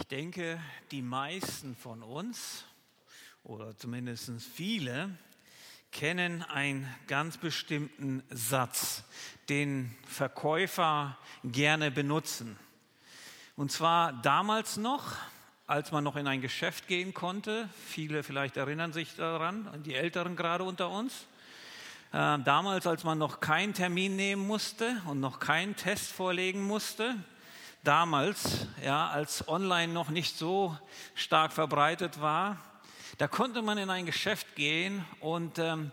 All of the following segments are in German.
Ich denke, die meisten von uns, oder zumindest viele, kennen einen ganz bestimmten Satz, den Verkäufer gerne benutzen. Und zwar damals noch, als man noch in ein Geschäft gehen konnte. Viele vielleicht erinnern sich daran, die Älteren gerade unter uns. Äh, damals, als man noch keinen Termin nehmen musste und noch keinen Test vorlegen musste. Damals, ja, als online noch nicht so stark verbreitet war, da konnte man in ein Geschäft gehen und ähm,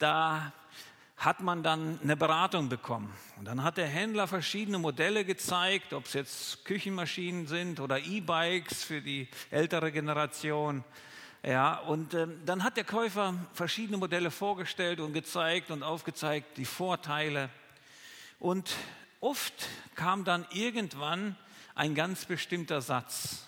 da hat man dann eine Beratung bekommen. Und dann hat der Händler verschiedene Modelle gezeigt, ob es jetzt Küchenmaschinen sind oder E-Bikes für die ältere Generation. Ja, und ähm, dann hat der Käufer verschiedene Modelle vorgestellt und gezeigt und aufgezeigt, die Vorteile. Und oft kam dann irgendwann ein ganz bestimmter Satz.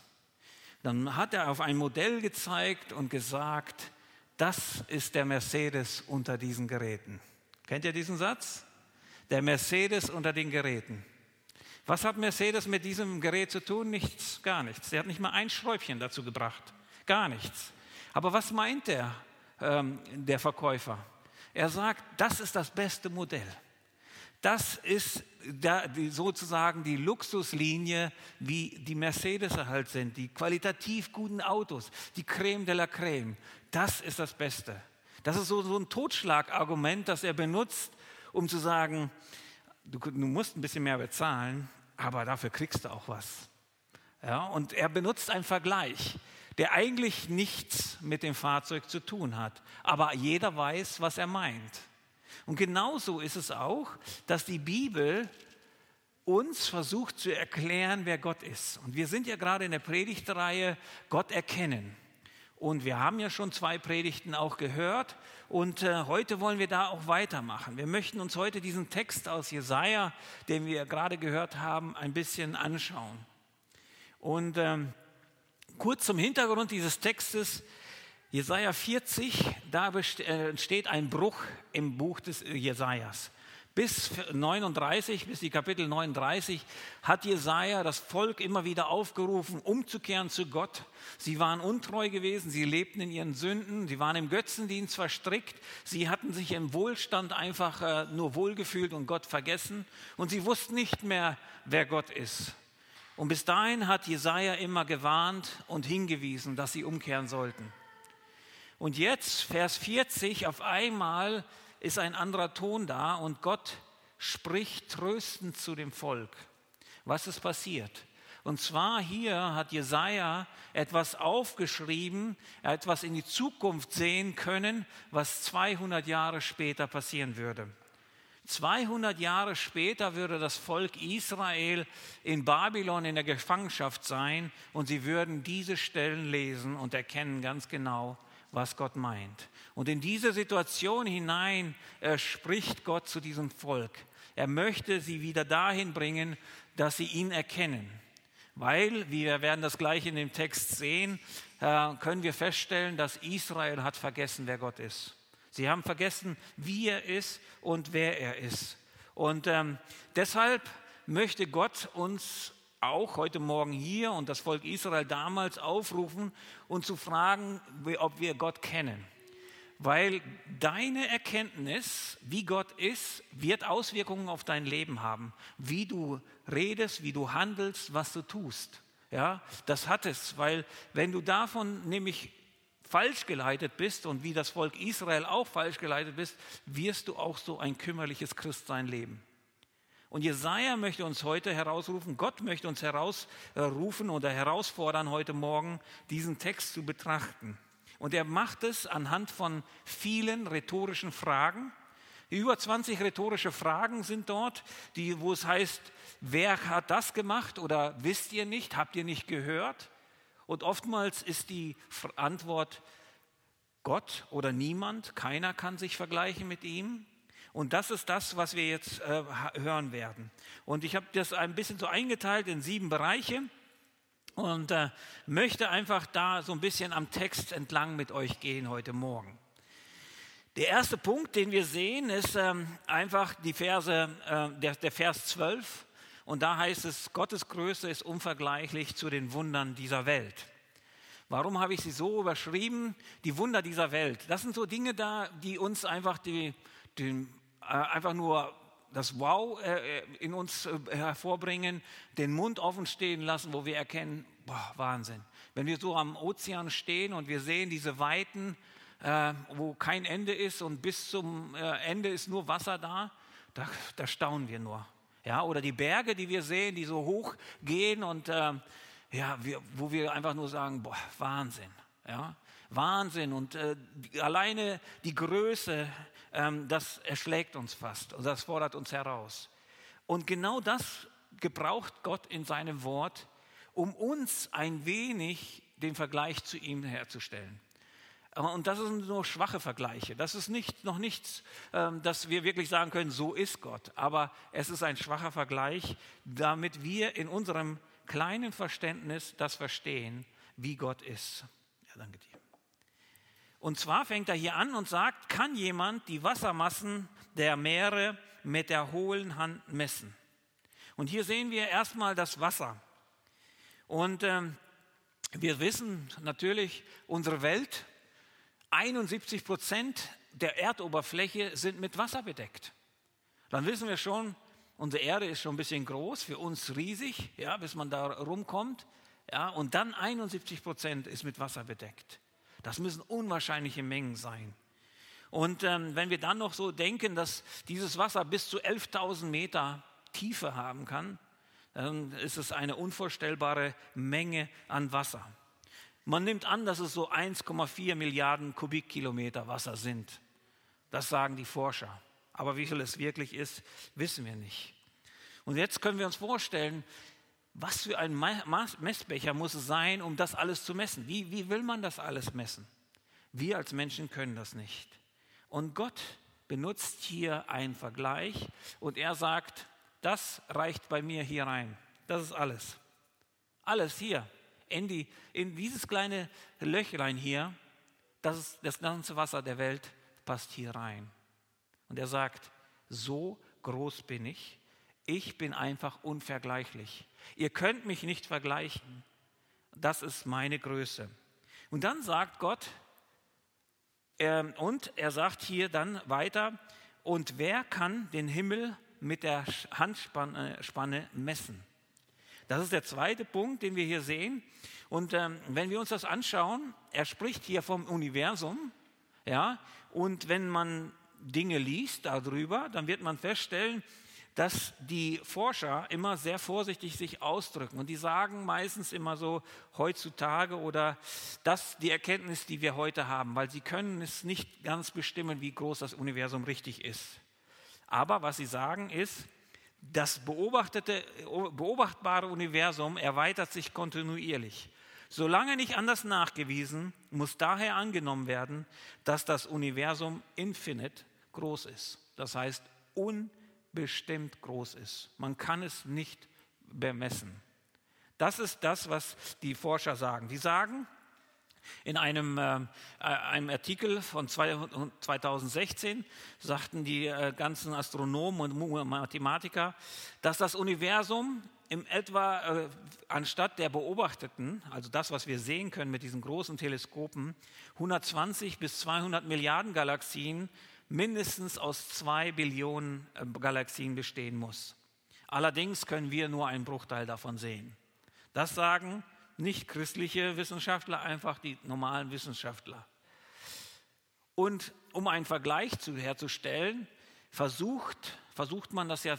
Dann hat er auf ein Modell gezeigt und gesagt, das ist der Mercedes unter diesen Geräten. Kennt ihr diesen Satz? Der Mercedes unter den Geräten. Was hat Mercedes mit diesem Gerät zu tun? Nichts, gar nichts. Er hat nicht mal ein Schräubchen dazu gebracht. Gar nichts. Aber was meint der, ähm, der Verkäufer? Er sagt, das ist das beste Modell. Das ist sozusagen die Luxuslinie, wie die Mercedes halt sind, die qualitativ guten Autos, die Creme de la Creme. Das ist das Beste. Das ist so, so ein Totschlagargument, das er benutzt, um zu sagen, du, du musst ein bisschen mehr bezahlen, aber dafür kriegst du auch was. Ja, und er benutzt einen Vergleich, der eigentlich nichts mit dem Fahrzeug zu tun hat, aber jeder weiß, was er meint. Und genauso ist es auch, dass die Bibel uns versucht zu erklären, wer Gott ist. Und wir sind ja gerade in der Predigtreihe Gott erkennen. Und wir haben ja schon zwei Predigten auch gehört. Und äh, heute wollen wir da auch weitermachen. Wir möchten uns heute diesen Text aus Jesaja, den wir gerade gehört haben, ein bisschen anschauen. Und ähm, kurz zum Hintergrund dieses Textes. Jesaja 40, da äh, entsteht ein Bruch im Buch des Jesajas. Bis 39, bis die Kapitel 39 hat Jesaja das Volk immer wieder aufgerufen, umzukehren zu Gott. Sie waren untreu gewesen, sie lebten in ihren Sünden, sie waren im Götzendienst verstrickt, sie hatten sich im Wohlstand einfach äh, nur wohlgefühlt und Gott vergessen und sie wussten nicht mehr, wer Gott ist. Und bis dahin hat Jesaja immer gewarnt und hingewiesen, dass sie umkehren sollten. Und jetzt, Vers 40, auf einmal ist ein anderer Ton da und Gott spricht tröstend zu dem Volk. Was ist passiert? Und zwar hier hat Jesaja etwas aufgeschrieben, etwas in die Zukunft sehen können, was 200 Jahre später passieren würde. 200 Jahre später würde das Volk Israel in Babylon in der Gefangenschaft sein und sie würden diese Stellen lesen und erkennen ganz genau, was Gott meint. Und in diese Situation hinein äh, spricht Gott zu diesem Volk. Er möchte sie wieder dahin bringen, dass sie ihn erkennen. Weil, wir werden das gleich in dem Text sehen, äh, können wir feststellen, dass Israel hat vergessen, wer Gott ist. Sie haben vergessen, wie er ist und wer er ist. Und ähm, deshalb möchte Gott uns auch heute Morgen hier und das Volk Israel damals aufrufen und zu fragen, ob wir Gott kennen. Weil deine Erkenntnis, wie Gott ist, wird Auswirkungen auf dein Leben haben. Wie du redest, wie du handelst, was du tust. Ja, das hat es, weil wenn du davon nämlich falsch geleitet bist und wie das Volk Israel auch falsch geleitet bist, wirst du auch so ein kümmerliches Christsein leben. Und Jesaja möchte uns heute herausrufen, Gott möchte uns herausrufen oder herausfordern, heute Morgen diesen Text zu betrachten. Und er macht es anhand von vielen rhetorischen Fragen. Über 20 rhetorische Fragen sind dort, die, wo es heißt, wer hat das gemacht oder wisst ihr nicht, habt ihr nicht gehört? Und oftmals ist die Antwort Gott oder niemand, keiner kann sich vergleichen mit ihm. Und das ist das, was wir jetzt äh, hören werden. Und ich habe das ein bisschen so eingeteilt in sieben Bereiche und äh, möchte einfach da so ein bisschen am Text entlang mit euch gehen heute Morgen. Der erste Punkt, den wir sehen, ist ähm, einfach die Verse, äh, der, der Vers 12. Und da heißt es, Gottes Größe ist unvergleichlich zu den Wundern dieser Welt. Warum habe ich sie so überschrieben? Die Wunder dieser Welt. Das sind so Dinge da, die uns einfach, die, äh, einfach nur das Wow äh, in uns äh, hervorbringen, den Mund offen stehen lassen, wo wir erkennen, boah, Wahnsinn. Wenn wir so am Ozean stehen und wir sehen diese Weiten, äh, wo kein Ende ist und bis zum äh, Ende ist nur Wasser da, da, da, staunen wir nur. Ja, oder die Berge, die wir sehen, die so hoch gehen und äh, ja, wir, wo wir einfach nur sagen, boah, Wahnsinn. Ja, Wahnsinn und äh, alleine die Größe, das erschlägt uns fast und das fordert uns heraus. Und genau das gebraucht Gott in seinem Wort, um uns ein wenig den Vergleich zu ihm herzustellen. Und das sind nur schwache Vergleiche. Das ist nicht, noch nichts, ähm, dass wir wirklich sagen können, so ist Gott. Aber es ist ein schwacher Vergleich, damit wir in unserem kleinen Verständnis das verstehen, wie Gott ist. Ja, danke dir. Und zwar fängt er hier an und sagt, kann jemand die Wassermassen der Meere mit der hohlen Hand messen? Und hier sehen wir erstmal das Wasser. Und ähm, wir wissen natürlich, unsere Welt, 71 Prozent der Erdoberfläche sind mit Wasser bedeckt. Dann wissen wir schon, unsere Erde ist schon ein bisschen groß, für uns riesig, ja, bis man da rumkommt. Ja, und dann 71 Prozent ist mit Wasser bedeckt. Das müssen unwahrscheinliche Mengen sein. Und ähm, wenn wir dann noch so denken, dass dieses Wasser bis zu 11.000 Meter Tiefe haben kann, dann ist es eine unvorstellbare Menge an Wasser. Man nimmt an, dass es so 1,4 Milliarden Kubikkilometer Wasser sind. Das sagen die Forscher. Aber wie viel es wirklich ist, wissen wir nicht. Und jetzt können wir uns vorstellen, was für ein Messbecher muss es sein, um das alles zu messen? Wie, wie will man das alles messen? Wir als Menschen können das nicht. Und Gott benutzt hier einen Vergleich und er sagt, das reicht bei mir hier rein. Das ist alles. Alles hier. In, die, in dieses kleine Löchlein hier, das, ist, das ganze Wasser der Welt passt hier rein. Und er sagt, so groß bin ich. Ich bin einfach unvergleichlich. Ihr könnt mich nicht vergleichen. Das ist meine Größe. Und dann sagt Gott, äh, und er sagt hier dann weiter, und wer kann den Himmel mit der Handspanne messen? Das ist der zweite Punkt, den wir hier sehen. Und ähm, wenn wir uns das anschauen, er spricht hier vom Universum, ja, und wenn man Dinge liest darüber, dann wird man feststellen, dass die Forscher immer sehr vorsichtig sich ausdrücken. Und die sagen meistens immer so heutzutage oder das die Erkenntnis, die wir heute haben, weil sie können es nicht ganz bestimmen, wie groß das Universum richtig ist. Aber was sie sagen ist, das beobachtbare Universum erweitert sich kontinuierlich. Solange nicht anders nachgewiesen, muss daher angenommen werden, dass das Universum infinite groß ist. Das heißt, unendlich bestimmt groß ist. Man kann es nicht bemessen. Das ist das, was die Forscher sagen. Die sagen, in einem, äh, einem Artikel von 2016 sagten die äh, ganzen Astronomen und Mathematiker, dass das Universum im etwa äh, anstatt der beobachteten, also das, was wir sehen können mit diesen großen Teleskopen, 120 bis 200 Milliarden Galaxien mindestens aus zwei Billionen äh, Galaxien bestehen muss. Allerdings können wir nur einen Bruchteil davon sehen. Das sagen nicht christliche Wissenschaftler, einfach die normalen Wissenschaftler. Und um einen Vergleich zu, herzustellen, versucht, versucht man das ja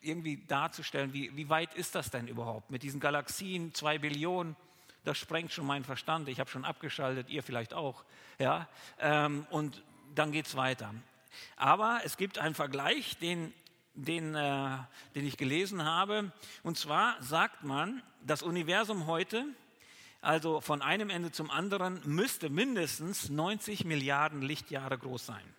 irgendwie darzustellen, wie, wie weit ist das denn überhaupt mit diesen Galaxien, zwei Billionen, das sprengt schon meinen Verstand, ich habe schon abgeschaltet, ihr vielleicht auch. Ja? Ähm, und dann geht es weiter. Aber es gibt einen Vergleich, den, den, äh, den ich gelesen habe. Und zwar sagt man, das Universum heute, also von einem Ende zum anderen, müsste mindestens 90 Milliarden Lichtjahre groß sein.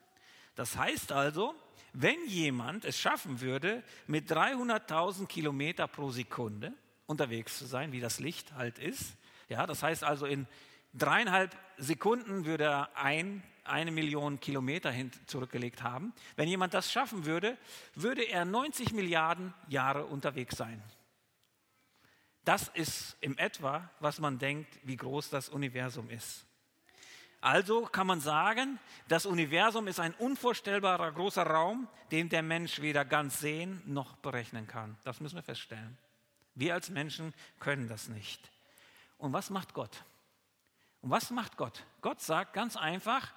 Das heißt also, wenn jemand es schaffen würde, mit 300.000 Kilometer pro Sekunde unterwegs zu sein, wie das Licht halt ist, ja, das heißt also in dreieinhalb Sekunden würde er ein eine Million Kilometer hin zurückgelegt haben. Wenn jemand das schaffen würde, würde er 90 Milliarden Jahre unterwegs sein. Das ist im etwa, was man denkt, wie groß das Universum ist. Also kann man sagen, das Universum ist ein unvorstellbarer großer Raum, den der Mensch weder ganz sehen noch berechnen kann. Das müssen wir feststellen. Wir als Menschen können das nicht. Und was macht Gott? Und was macht Gott? Gott sagt ganz einfach,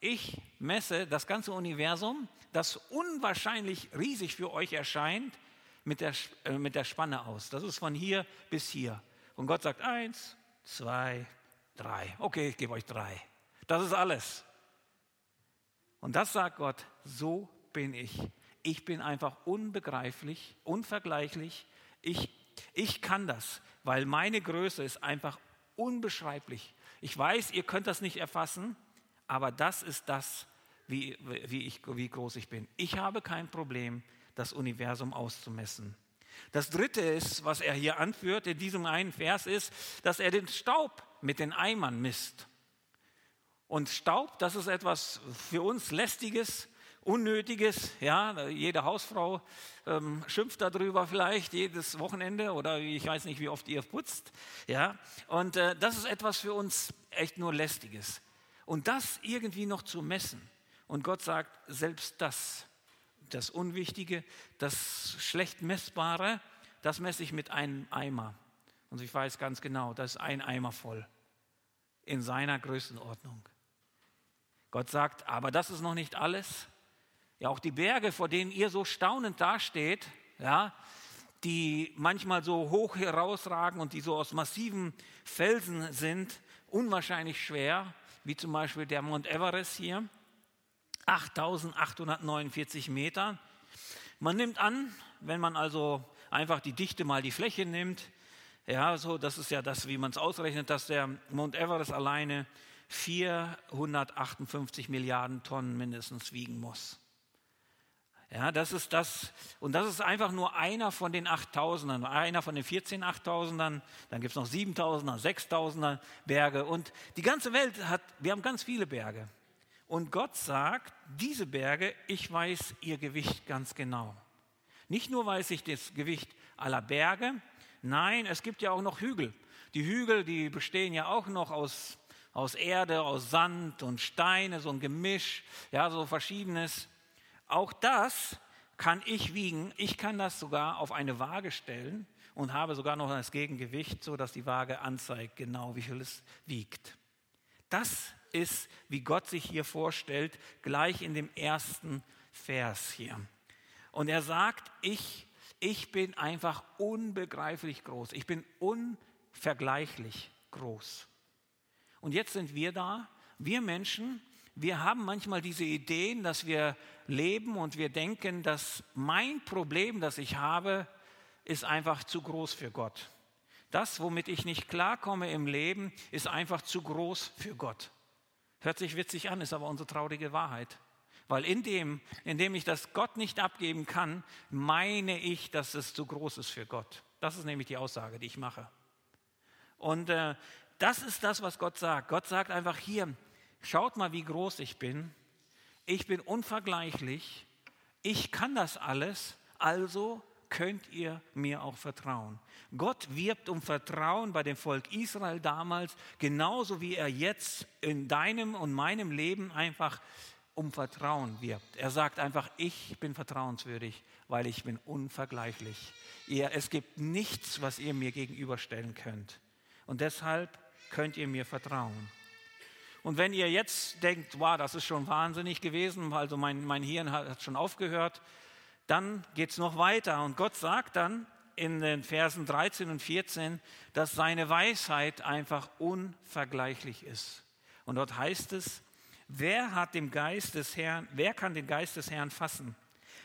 ich messe das ganze Universum, das unwahrscheinlich riesig für euch erscheint, mit der, äh, mit der Spanne aus. Das ist von hier bis hier. Und Gott sagt eins, zwei, drei. Okay, ich gebe euch drei. Das ist alles. Und das sagt Gott, so bin ich. Ich bin einfach unbegreiflich, unvergleichlich. Ich, ich kann das, weil meine Größe ist einfach unbeschreiblich. Ich weiß, ihr könnt das nicht erfassen, aber das ist das, wie, wie, ich, wie groß ich bin. Ich habe kein Problem, das Universum auszumessen. Das Dritte ist, was er hier anführt in diesem einen Vers, ist, dass er den Staub mit den Eimern misst. Und Staub, das ist etwas für uns lästiges, unnötiges. Ja, jede Hausfrau ähm, schimpft darüber vielleicht jedes Wochenende oder ich weiß nicht, wie oft ihr putzt. Ja, und äh, das ist etwas für uns echt nur lästiges. Und das irgendwie noch zu messen. Und Gott sagt, selbst das, das Unwichtige, das schlecht messbare, das messe ich mit einem Eimer. Und ich weiß ganz genau, das ist ein Eimer voll in seiner Größenordnung. Gott sagt, aber das ist noch nicht alles. Ja, auch die Berge, vor denen ihr so staunend dasteht, ja, die manchmal so hoch herausragen und die so aus massiven Felsen sind, unwahrscheinlich schwer, wie zum Beispiel der Mount Everest hier, 8849 Meter. Man nimmt an, wenn man also einfach die Dichte mal die Fläche nimmt, ja, so, das ist ja das, wie man es ausrechnet, dass der Mount Everest alleine 458 Milliarden Tonnen mindestens wiegen muss. Ja, das ist das, und das ist einfach nur einer von den 8000ern, einer von den 14 8000ern, dann gibt es noch 7000er, 6000er Berge und die ganze Welt hat, wir haben ganz viele Berge. Und Gott sagt, diese Berge, ich weiß ihr Gewicht ganz genau. Nicht nur weiß ich das Gewicht aller Berge, nein, es gibt ja auch noch Hügel. Die Hügel, die bestehen ja auch noch aus aus Erde, aus Sand und Steine, so ein Gemisch, ja, so verschiedenes. Auch das kann ich wiegen. Ich kann das sogar auf eine Waage stellen und habe sogar noch das Gegengewicht, so dass die Waage anzeigt, genau wie viel es wiegt. Das ist, wie Gott sich hier vorstellt, gleich in dem ersten Vers hier. Und er sagt, ich, ich bin einfach unbegreiflich groß. Ich bin unvergleichlich groß. Und jetzt sind wir da, wir Menschen, wir haben manchmal diese Ideen, dass wir leben und wir denken, dass mein Problem, das ich habe, ist einfach zu groß für Gott. Das, womit ich nicht klarkomme im Leben, ist einfach zu groß für Gott. Hört sich witzig an, ist aber unsere traurige Wahrheit. Weil in dem, in dem ich das Gott nicht abgeben kann, meine ich, dass es zu groß ist für Gott. Das ist nämlich die Aussage, die ich mache. Und äh, das ist das, was Gott sagt. Gott sagt einfach hier, schaut mal, wie groß ich bin. Ich bin unvergleichlich. Ich kann das alles. Also könnt ihr mir auch vertrauen. Gott wirbt um Vertrauen bei dem Volk Israel damals, genauso wie er jetzt in deinem und meinem Leben einfach um Vertrauen wirbt. Er sagt einfach, ich bin vertrauenswürdig, weil ich bin unvergleichlich. Ihr, es gibt nichts, was ihr mir gegenüberstellen könnt. Und deshalb könnt ihr mir vertrauen. Und wenn ihr jetzt denkt, wow, das ist schon wahnsinnig gewesen, also mein, mein Hirn hat schon aufgehört, dann geht es noch weiter. Und Gott sagt dann in den Versen 13 und 14, dass seine Weisheit einfach unvergleichlich ist. Und dort heißt es, wer hat dem Geist des Herrn, wer kann den Geist des Herrn fassen?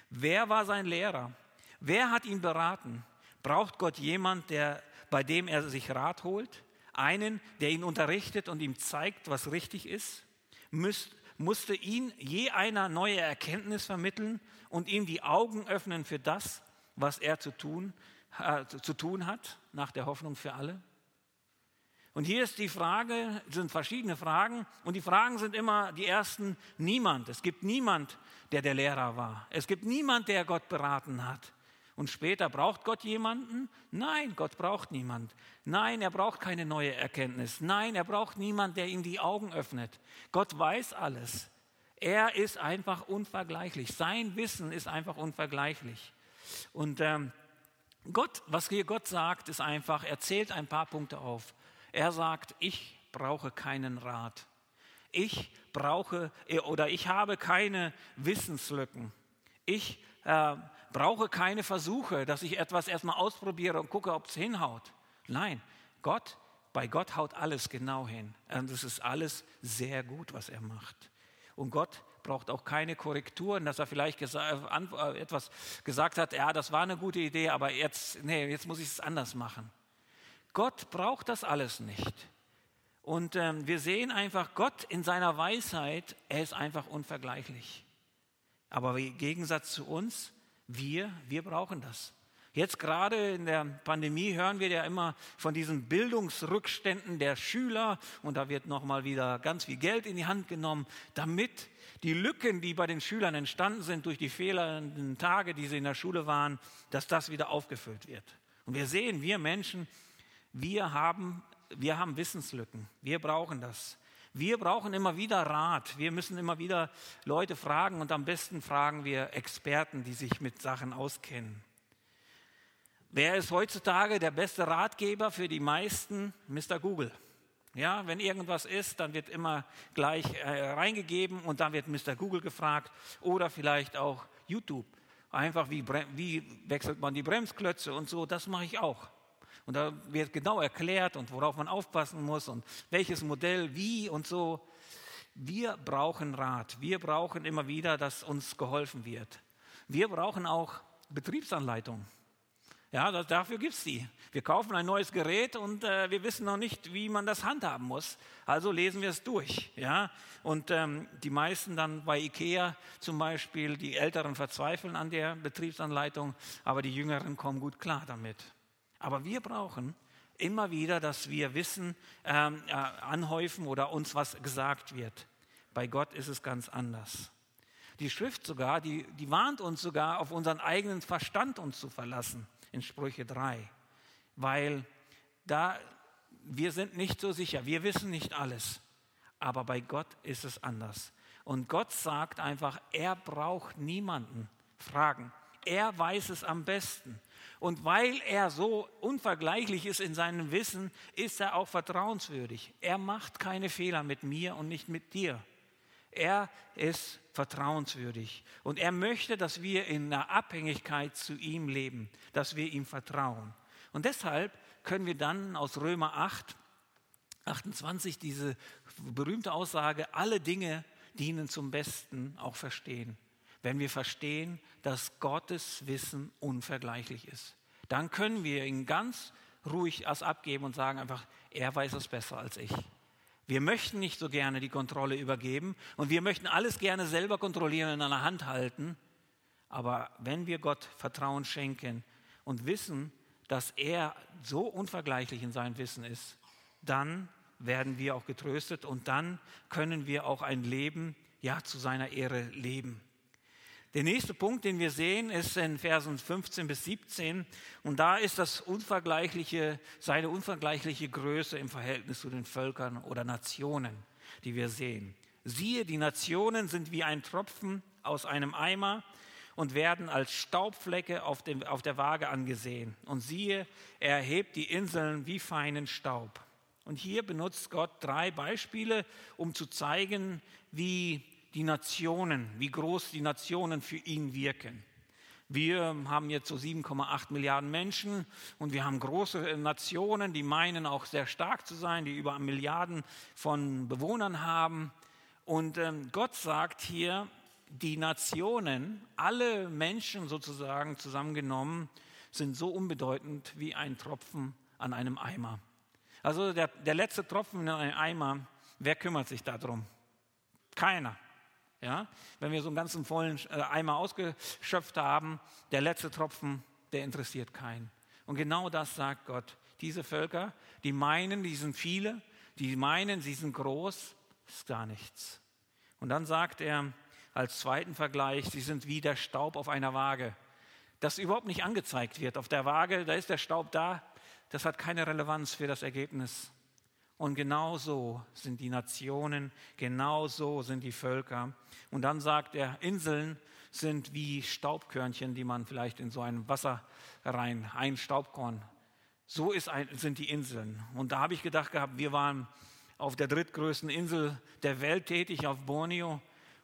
Wer war sein Lehrer? Wer hat ihn beraten? Braucht Gott jemand, der, bei dem er sich Rat holt? Einen, der ihn unterrichtet und ihm zeigt, was richtig ist? Müsst, musste ihn je einer neue Erkenntnis vermitteln und ihm die Augen öffnen für das, was er zu tun, äh, zu tun hat, nach der Hoffnung für alle? Und hier ist die Frage, sind verschiedene Fragen und die Fragen sind immer die ersten niemand. Es gibt niemand, der der Lehrer war. Es gibt niemand, der Gott beraten hat. Und später braucht Gott jemanden? Nein, Gott braucht niemand. Nein, er braucht keine neue Erkenntnis. Nein, er braucht niemand, der ihm die Augen öffnet. Gott weiß alles. Er ist einfach unvergleichlich. Sein Wissen ist einfach unvergleichlich. Und ähm, Gott, was hier Gott sagt, ist einfach, er zählt ein paar Punkte auf. Er sagt, ich brauche keinen Rat. Ich brauche oder ich habe keine Wissenslücken. Ich äh, brauche keine Versuche, dass ich etwas erstmal ausprobiere und gucke, ob es hinhaut. Nein, Gott, bei Gott haut alles genau hin. Und es ist alles sehr gut, was er macht. Und Gott braucht auch keine Korrekturen, dass er vielleicht äh, etwas gesagt hat, ja, das war eine gute Idee, aber jetzt, nee, jetzt muss ich es anders machen. Gott braucht das alles nicht. Und ähm, wir sehen einfach, Gott in seiner Weisheit, er ist einfach unvergleichlich. Aber im Gegensatz zu uns, wir, wir brauchen das. Jetzt gerade in der Pandemie hören wir ja immer von diesen Bildungsrückständen der Schüler und da wird nochmal wieder ganz viel Geld in die Hand genommen, damit die Lücken, die bei den Schülern entstanden sind durch die fehlenden Tage, die sie in der Schule waren, dass das wieder aufgefüllt wird. Und wir sehen, wir Menschen, wir haben, wir haben Wissenslücken. Wir brauchen das. Wir brauchen immer wieder Rat. Wir müssen immer wieder Leute fragen und am besten fragen wir Experten, die sich mit Sachen auskennen. Wer ist heutzutage der beste Ratgeber für die meisten? Mr. Google. Ja, wenn irgendwas ist, dann wird immer gleich äh, reingegeben und dann wird Mr. Google gefragt oder vielleicht auch YouTube. Einfach wie, wie wechselt man die Bremsklötze und so, das mache ich auch. Und da wird genau erklärt und worauf man aufpassen muss und welches Modell wie und so. Wir brauchen Rat. Wir brauchen immer wieder, dass uns geholfen wird. Wir brauchen auch Betriebsanleitungen. Ja, das, dafür gibt es die. Wir kaufen ein neues Gerät und äh, wir wissen noch nicht, wie man das handhaben muss. Also lesen wir es durch. Ja? Und ähm, die meisten dann bei IKEA zum Beispiel, die Älteren verzweifeln an der Betriebsanleitung, aber die Jüngeren kommen gut klar damit. Aber wir brauchen immer wieder, dass wir Wissen ähm, äh, anhäufen oder uns was gesagt wird. Bei Gott ist es ganz anders. Die Schrift sogar, die, die warnt uns sogar, auf unseren eigenen Verstand uns zu verlassen in Sprüche 3, weil da wir sind nicht so sicher, wir wissen nicht alles, aber bei Gott ist es anders. Und Gott sagt einfach, er braucht niemanden fragen. Er weiß es am besten. Und weil er so unvergleichlich ist in seinem Wissen, ist er auch vertrauenswürdig. Er macht keine Fehler mit mir und nicht mit dir. Er ist vertrauenswürdig. Und er möchte, dass wir in einer Abhängigkeit zu ihm leben, dass wir ihm vertrauen. Und deshalb können wir dann aus Römer 8, 28 diese berühmte Aussage, alle Dinge dienen zum Besten, auch verstehen. Wenn wir verstehen, dass Gottes Wissen unvergleichlich ist, dann können wir ihn ganz ruhig als abgeben und sagen einfach, er weiß es besser als ich. Wir möchten nicht so gerne die Kontrolle übergeben und wir möchten alles gerne selber kontrollieren und in einer Hand halten. Aber wenn wir Gott Vertrauen schenken und wissen, dass er so unvergleichlich in seinem Wissen ist, dann werden wir auch getröstet und dann können wir auch ein Leben ja zu seiner Ehre leben. Der nächste Punkt, den wir sehen, ist in Versen 15 bis 17. Und da ist das unvergleichliche, seine unvergleichliche Größe im Verhältnis zu den Völkern oder Nationen, die wir sehen. Siehe, die Nationen sind wie ein Tropfen aus einem Eimer und werden als Staubflecke auf, dem, auf der Waage angesehen. Und siehe, er erhebt die Inseln wie feinen Staub. Und hier benutzt Gott drei Beispiele, um zu zeigen, wie die Nationen, wie groß die Nationen für ihn wirken. Wir haben jetzt so 7,8 Milliarden Menschen und wir haben große Nationen, die meinen auch sehr stark zu sein, die über Milliarden von Bewohnern haben. Und ähm, Gott sagt hier, die Nationen, alle Menschen sozusagen zusammengenommen, sind so unbedeutend wie ein Tropfen an einem Eimer. Also der, der letzte Tropfen in einem Eimer, wer kümmert sich darum? Keiner. Ja? Wenn wir so einen ganzen vollen äh, Eimer ausgeschöpft haben, der letzte Tropfen, der interessiert keinen. Und genau das sagt Gott. diese Völker, die meinen, die sind viele, die meinen, sie sind groß, ist gar nichts. Und dann sagt er als zweiten Vergleich, sie sind wie der Staub auf einer Waage, das überhaupt nicht angezeigt wird. Auf der Waage, da ist der Staub da, das hat keine Relevanz für das Ergebnis. Und genau so sind die Nationen, genau so sind die Völker. Und dann sagt er, Inseln sind wie Staubkörnchen, die man vielleicht in so ein Wasser rein, ein Staubkorn. So ist sind die Inseln. Und da habe ich gedacht gehabt, wir waren auf der drittgrößten Insel der Welt tätig, auf Borneo.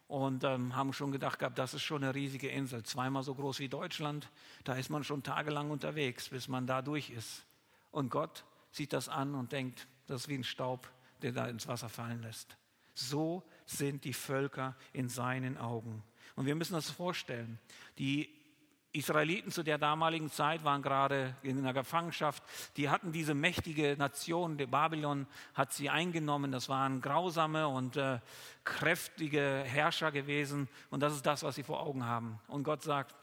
Und ähm, haben schon gedacht gehabt, das ist schon eine riesige Insel, zweimal so groß wie Deutschland. Da ist man schon tagelang unterwegs, bis man da durch ist. Und Gott sieht das an und denkt, das ist wie ein Staub, der da ins Wasser fallen lässt. So sind die Völker in seinen Augen. Und wir müssen das vorstellen. Die Israeliten zu der damaligen Zeit waren gerade in einer Gefangenschaft. Die hatten diese mächtige Nation, der Babylon hat sie eingenommen. Das waren grausame und äh, kräftige Herrscher gewesen. Und das ist das, was sie vor Augen haben. Und Gott sagt,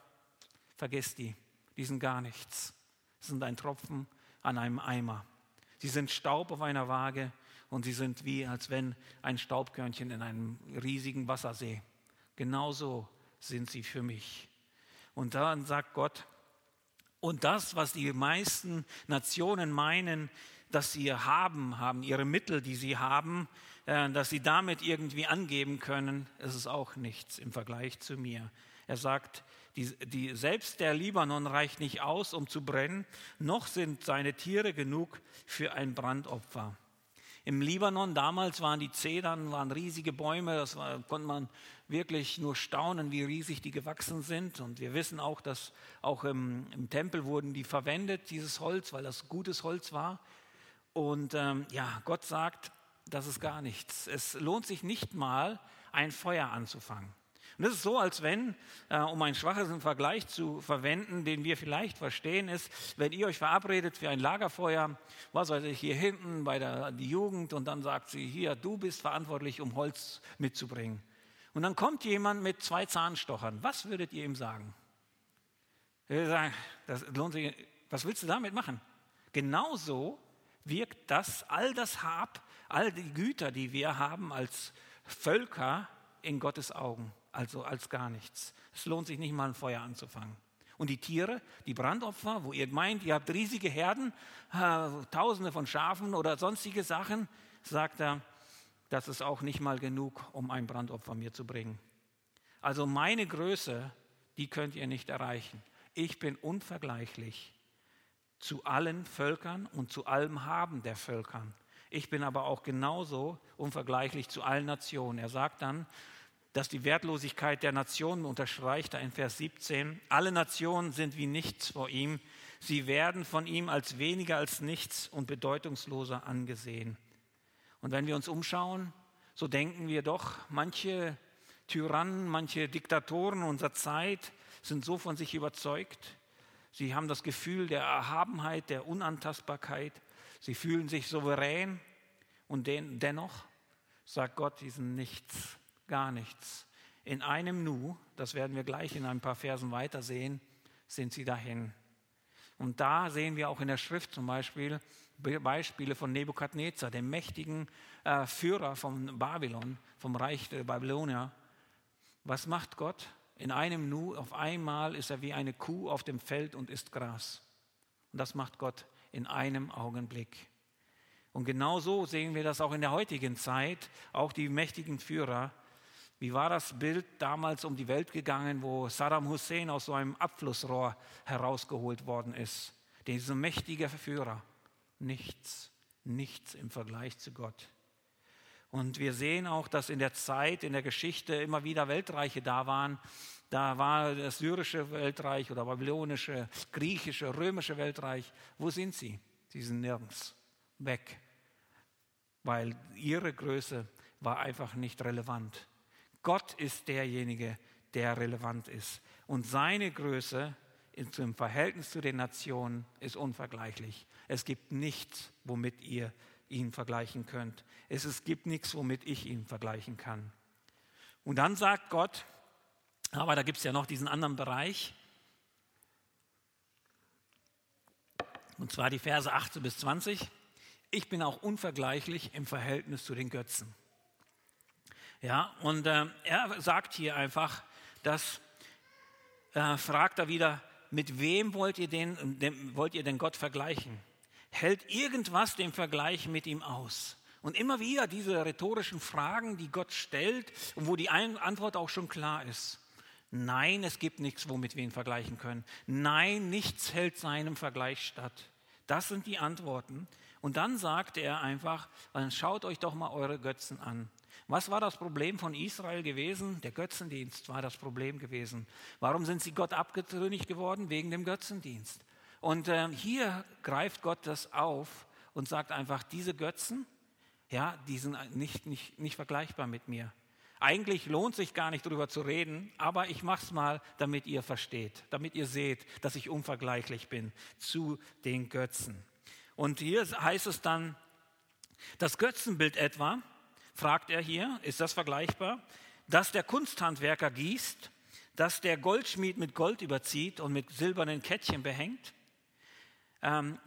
vergesst die, die sind gar nichts. Sie sind ein Tropfen an einem Eimer. Sie sind Staub auf einer Waage und sie sind wie, als wenn ein Staubkörnchen in einem riesigen Wassersee. Genauso sind sie für mich. Und dann sagt Gott, und das, was die meisten Nationen meinen, dass sie haben, haben ihre Mittel, die sie haben, äh, dass sie damit irgendwie angeben können, ist es auch nichts im Vergleich zu mir. Er sagt, die, die, selbst der Libanon reicht nicht aus, um zu brennen, noch sind seine Tiere genug für ein Brandopfer. Im Libanon damals waren die Zedern, waren riesige Bäume, das war, konnte man wirklich nur staunen, wie riesig die gewachsen sind. Und wir wissen auch, dass auch im, im Tempel wurden die verwendet, dieses Holz, weil das gutes Holz war. Und ähm, ja, Gott sagt, das ist gar nichts. Es lohnt sich nicht mal, ein Feuer anzufangen. Und das ist so, als wenn, äh, um einen schwachen Vergleich zu verwenden, den wir vielleicht verstehen, ist, wenn ihr euch verabredet für ein Lagerfeuer, was weiß ich, hier hinten bei der die Jugend und dann sagt sie, hier, du bist verantwortlich, um Holz mitzubringen. Und dann kommt jemand mit zwei Zahnstochern. Was würdet ihr ihm sagen? Wir sagen, das lohnt sich, was willst du damit machen? Genauso wirkt das, all das Hab, all die Güter, die wir haben als Völker in Gottes Augen also als gar nichts. Es lohnt sich nicht mal ein Feuer anzufangen. Und die Tiere, die Brandopfer, wo ihr meint, ihr habt riesige Herden, äh, tausende von Schafen oder sonstige Sachen, sagt er, das ist auch nicht mal genug, um ein Brandopfer mir zu bringen. Also meine Größe, die könnt ihr nicht erreichen. Ich bin unvergleichlich zu allen Völkern und zu allem Haben der Völkern. Ich bin aber auch genauso unvergleichlich zu allen Nationen. Er sagt dann, dass die Wertlosigkeit der Nationen unterstreicht, da in Vers 17. Alle Nationen sind wie nichts vor ihm. Sie werden von ihm als weniger als nichts und bedeutungsloser angesehen. Und wenn wir uns umschauen, so denken wir doch, manche Tyrannen, manche Diktatoren unserer Zeit sind so von sich überzeugt. Sie haben das Gefühl der Erhabenheit, der Unantastbarkeit. Sie fühlen sich souverän und dennoch sagt Gott, sie sind nichts gar nichts. In einem Nu, das werden wir gleich in ein paar Versen weiter sehen, sind sie dahin. Und da sehen wir auch in der Schrift zum Beispiel Beispiele von Nebukadnezar, dem mächtigen äh, Führer von Babylon, vom Reich der Babylonier. Was macht Gott? In einem Nu, auf einmal ist er wie eine Kuh auf dem Feld und isst Gras. Und das macht Gott in einem Augenblick. Und genau so sehen wir das auch in der heutigen Zeit. Auch die mächtigen Führer wie war das Bild damals um die Welt gegangen, wo Saddam Hussein aus so einem Abflussrohr herausgeholt worden ist? Dieser mächtige Führer. Nichts, nichts im Vergleich zu Gott. Und wir sehen auch, dass in der Zeit, in der Geschichte immer wieder Weltreiche da waren. Da war das syrische Weltreich oder babylonische, griechische, römische Weltreich. Wo sind sie? Sie sind nirgends. Weg. Weil ihre Größe war einfach nicht relevant. Gott ist derjenige, der relevant ist. Und seine Größe im Verhältnis zu den Nationen ist unvergleichlich. Es gibt nichts, womit ihr ihn vergleichen könnt. Es, gibt nichts, womit ich ihn vergleichen kann. Und dann sagt Gott, aber da gibt es ja noch diesen anderen Bereich. Und zwar die Verse 18 bis 20. Ich bin auch unvergleichlich im Verhältnis zu den Götzen. Ja, und äh, er sagt hier einfach, dass, äh, fragt er wieder, mit wem wollt ihr, den, dem, wollt ihr denn Gott vergleichen? Hält irgendwas den Vergleich mit ihm aus? Und immer wieder diese rhetorischen Fragen, die Gott stellt und wo die Antwort auch schon klar ist. Nein, es gibt nichts, womit wir ihn vergleichen können. Nein, nichts hält seinem Vergleich statt. Das sind die Antworten. Und dann sagt er einfach, dann schaut euch doch mal eure Götzen an. Was war das Problem von Israel gewesen? Der Götzendienst war das Problem gewesen. Warum sind sie Gott abgetrünnig geworden? Wegen dem Götzendienst. Und äh, hier greift Gott das auf und sagt einfach, diese Götzen, ja, die sind nicht, nicht, nicht vergleichbar mit mir. Eigentlich lohnt sich gar nicht darüber zu reden, aber ich mache es mal, damit ihr versteht, damit ihr seht, dass ich unvergleichlich bin zu den Götzen. Und hier heißt es dann, das Götzenbild etwa, fragt er hier, ist das vergleichbar? Dass der Kunsthandwerker gießt, dass der Goldschmied mit Gold überzieht und mit silbernen Kettchen behängt? Ähm,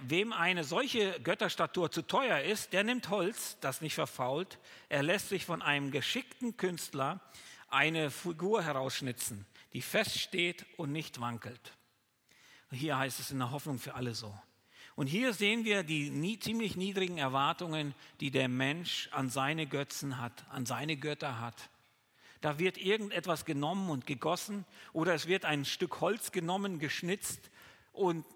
wem eine solche Götterstatur zu teuer ist, der nimmt Holz, das nicht verfault. Er lässt sich von einem geschickten Künstler eine Figur herausschnitzen, die feststeht und nicht wankelt. Hier heißt es in der Hoffnung für alle so. Und hier sehen wir die nie, ziemlich niedrigen Erwartungen, die der Mensch an seine Götzen hat, an seine Götter hat. Da wird irgendetwas genommen und gegossen oder es wird ein Stück Holz genommen, geschnitzt und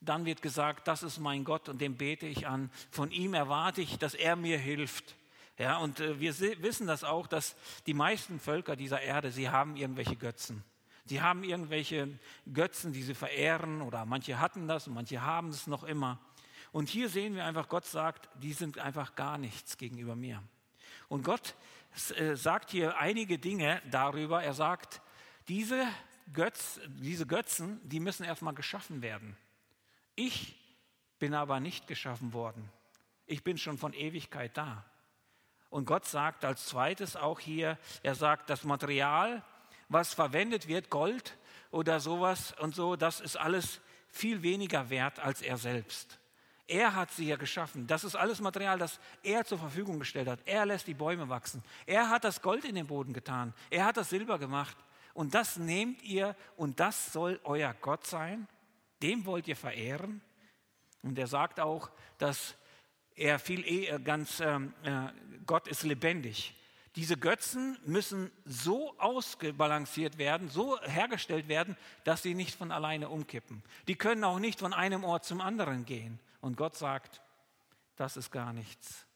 dann wird gesagt, das ist mein Gott und dem bete ich an. Von ihm erwarte ich, dass er mir hilft. Ja, und äh, wir wissen das auch, dass die meisten Völker dieser Erde, sie haben irgendwelche Götzen. Sie haben irgendwelche Götzen, die sie verehren oder manche hatten das und manche haben es noch immer. Und hier sehen wir einfach, Gott sagt, die sind einfach gar nichts gegenüber mir. Und Gott äh, sagt hier einige Dinge darüber. Er sagt, diese, Götz, diese Götzen, die müssen erstmal geschaffen werden. Ich bin aber nicht geschaffen worden. Ich bin schon von Ewigkeit da. Und Gott sagt als zweites auch hier, er sagt, das Material, was verwendet wird, Gold oder sowas und so, das ist alles viel weniger wert als er selbst. Er hat sie ja geschaffen. Das ist alles Material, das er zur Verfügung gestellt hat. Er lässt die Bäume wachsen. Er hat das Gold in den Boden getan. Er hat das Silber gemacht. Und das nehmt ihr und das soll euer Gott sein. Dem wollt ihr verehren. Und er sagt auch, dass er viel eher ganz, ähm, äh, Gott ist lebendig. Diese Götzen müssen so ausgebalanciert werden, so hergestellt werden, dass sie nicht von alleine umkippen. Die können auch nicht von einem Ort zum anderen gehen. Und Gott sagt, das ist gar nichts.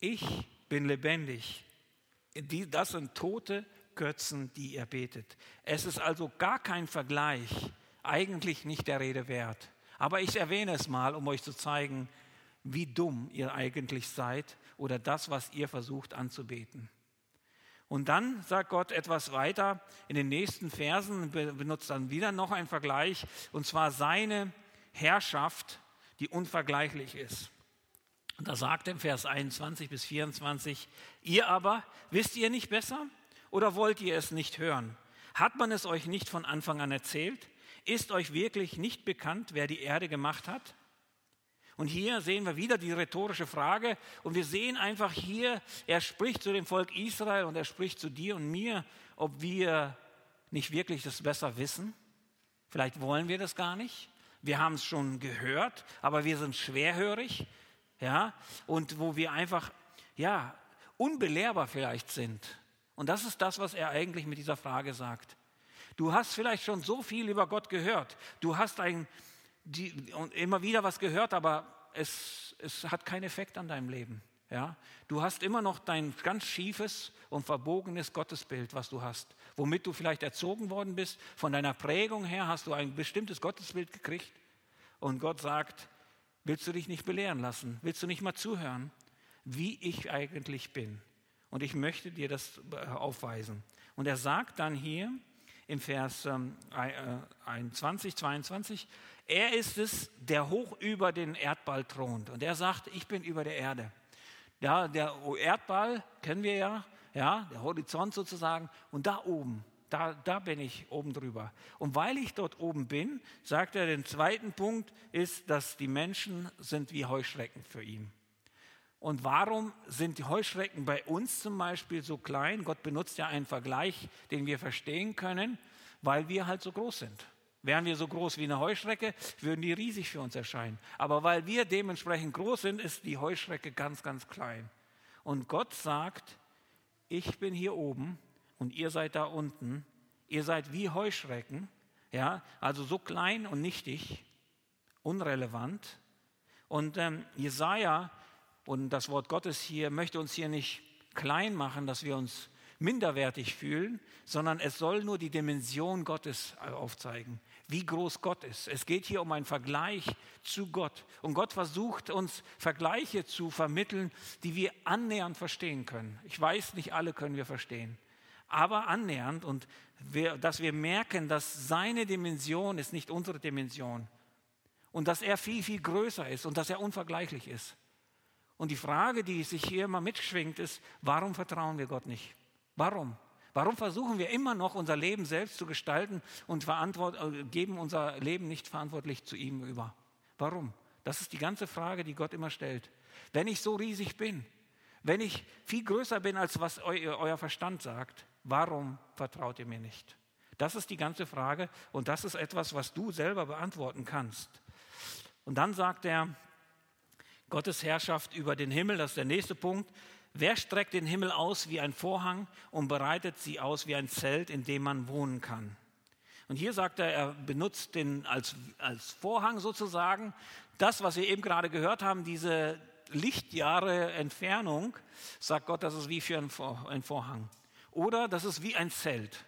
Ich bin lebendig. Das sind tote Götzen, die ihr betet. Es ist also gar kein Vergleich, eigentlich nicht der Rede wert. Aber ich erwähne es mal, um euch zu zeigen, wie dumm ihr eigentlich seid oder das, was ihr versucht anzubeten. Und dann sagt Gott etwas weiter in den nächsten Versen, benutzt dann wieder noch einen Vergleich, und zwar seine Herrschaft, die unvergleichlich ist. Und da sagt er im Vers 21 bis 24, ihr aber, wisst ihr nicht besser oder wollt ihr es nicht hören? Hat man es euch nicht von Anfang an erzählt? Ist euch wirklich nicht bekannt, wer die Erde gemacht hat? Und hier sehen wir wieder die rhetorische Frage und wir sehen einfach hier, er spricht zu dem Volk Israel und er spricht zu dir und mir, ob wir nicht wirklich das besser wissen. Vielleicht wollen wir das gar nicht. Wir haben es schon gehört, aber wir sind schwerhörig, ja, und wo wir einfach, ja, unbelehrbar vielleicht sind. Und das ist das, was er eigentlich mit dieser Frage sagt. Du hast vielleicht schon so viel über Gott gehört. Du hast ein die, immer wieder was gehört, aber es, es hat keinen Effekt an deinem Leben. Ja? Du hast immer noch dein ganz schiefes und verbogenes Gottesbild, was du hast, womit du vielleicht erzogen worden bist. Von deiner Prägung her hast du ein bestimmtes Gottesbild gekriegt. Und Gott sagt, willst du dich nicht belehren lassen? Willst du nicht mal zuhören, wie ich eigentlich bin? Und ich möchte dir das äh, aufweisen. Und er sagt dann hier im Vers 21, ähm, 22, er ist es, der hoch über den Erdball thront. Und er sagt, ich bin über der Erde. Ja, der Erdball kennen wir ja, ja, der Horizont sozusagen. Und da oben, Da, da bin ich oben drüber. Und weil ich dort oben bin, sagt er, den zweiten Punkt ist, dass die Menschen sind wie Heuschrecken für ihn. Und warum sind die Heuschrecken bei uns zum Beispiel so klein? Gott benutzt ja einen Vergleich, den wir verstehen können, weil wir halt so groß sind. Wären wir so groß wie eine Heuschrecke, würden die riesig für uns erscheinen. Aber weil wir dementsprechend groß sind, ist die Heuschrecke ganz, ganz klein. Und Gott sagt, ich bin hier oben und ihr seid da unten. Ihr seid wie Heuschrecken, ja, also so klein und nichtig, unrelevant. Und ähm, Jesaja und das Wort Gottes hier möchte uns hier nicht klein machen, dass wir uns minderwertig fühlen, sondern es soll nur die Dimension Gottes aufzeigen, wie groß Gott ist. Es geht hier um einen Vergleich zu Gott. Und Gott versucht uns Vergleiche zu vermitteln, die wir annähernd verstehen können. Ich weiß, nicht alle können wir verstehen aber annähernd und wir, dass wir merken, dass seine Dimension ist nicht unsere Dimension und dass er viel, viel größer ist und dass er unvergleichlich ist. Und die Frage, die sich hier immer mitschwingt, ist, warum vertrauen wir Gott nicht? Warum? Warum versuchen wir immer noch unser Leben selbst zu gestalten und äh, geben unser Leben nicht verantwortlich zu ihm über? Warum? Das ist die ganze Frage, die Gott immer stellt. Wenn ich so riesig bin, wenn ich viel größer bin, als was eu, euer Verstand sagt, warum vertraut ihr mir nicht? Das ist die ganze Frage und das ist etwas, was du selber beantworten kannst. Und dann sagt er, Gottes Herrschaft über den Himmel, das ist der nächste Punkt. Wer streckt den Himmel aus wie ein Vorhang und bereitet sie aus wie ein Zelt, in dem man wohnen kann? Und hier sagt er, er benutzt den als, als Vorhang sozusagen. Das, was wir eben gerade gehört haben, diese Lichtjahre Entfernung, sagt Gott, das ist wie für ein Vorhang. Oder das ist wie ein Zelt.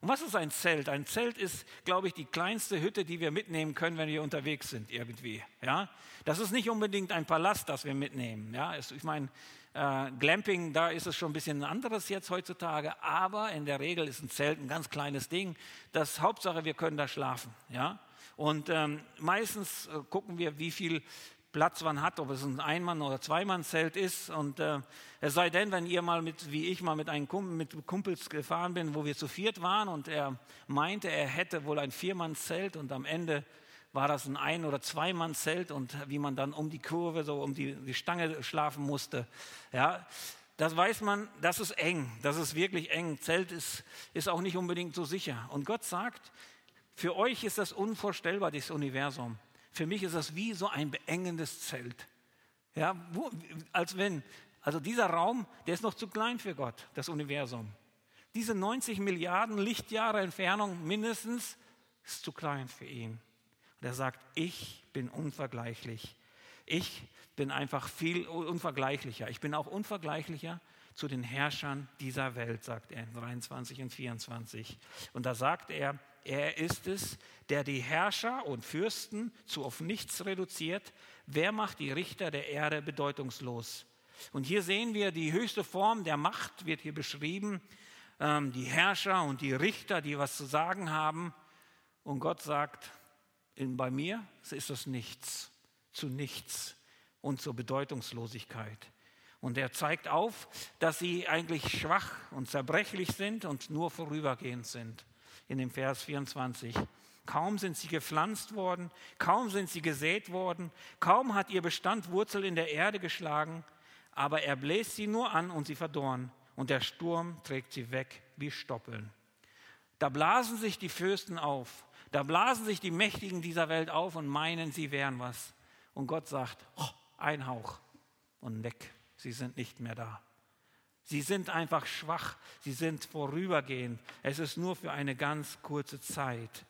Und was ist ein Zelt? Ein Zelt ist, glaube ich, die kleinste Hütte, die wir mitnehmen können, wenn wir unterwegs sind irgendwie. Ja, das ist nicht unbedingt ein Palast, das wir mitnehmen. Ja, ich meine, äh, Glamping, da ist es schon ein bisschen anderes jetzt heutzutage, aber in der Regel ist ein Zelt ein ganz kleines Ding. Das Hauptsache, wir können da schlafen. Ja, und ähm, meistens äh, gucken wir, wie viel Platz man hat, ob es ein Einmann- oder Zweimannzelt ist. Und äh, es sei denn, wenn ihr mal mit, wie ich mal mit einem Kumpel, mit Kumpels gefahren bin, wo wir zu viert waren und er meinte, er hätte wohl ein Viermannzelt und am Ende war das ein Ein- oder Zweimannzelt und wie man dann um die Kurve, so um die, die Stange schlafen musste. Ja, das weiß man, das ist eng, das ist wirklich eng. Zelt ist, ist auch nicht unbedingt so sicher. Und Gott sagt, für euch ist das unvorstellbar, dieses Universum. Für mich ist das wie so ein beengendes Zelt. Ja, wo, als wenn, also dieser Raum, der ist noch zu klein für Gott, das Universum. Diese 90 Milliarden Lichtjahre Entfernung mindestens ist zu klein für ihn. Und er sagt, ich bin unvergleichlich. Ich bin einfach viel unvergleichlicher. Ich bin auch unvergleichlicher zu den Herrschern dieser Welt, sagt er in 23 und 24. Und da sagt er, er ist es, der die Herrscher und Fürsten zu auf nichts reduziert. Wer macht die Richter der Erde bedeutungslos? Und hier sehen wir die höchste Form der Macht, wird hier beschrieben. Ähm, die Herrscher und die Richter, die was zu sagen haben. Und Gott sagt, in, bei mir ist das nichts, zu nichts und zur Bedeutungslosigkeit. Und er zeigt auf, dass sie eigentlich schwach und zerbrechlich sind und nur vorübergehend sind in dem Vers 24. Kaum sind sie gepflanzt worden, kaum sind sie gesät worden, kaum hat ihr Bestand Wurzel in der Erde geschlagen, aber er bläst sie nur an und sie verdorren und der Sturm trägt sie weg wie Stoppeln. Da blasen sich die Fürsten auf, da blasen sich die Mächtigen dieser Welt auf und meinen, sie wären was. Und Gott sagt, oh, ein Hauch und weg, sie sind nicht mehr da. Sie sind einfach schwach, sie sind vorübergehend. Es ist nur für eine ganz kurze Zeit.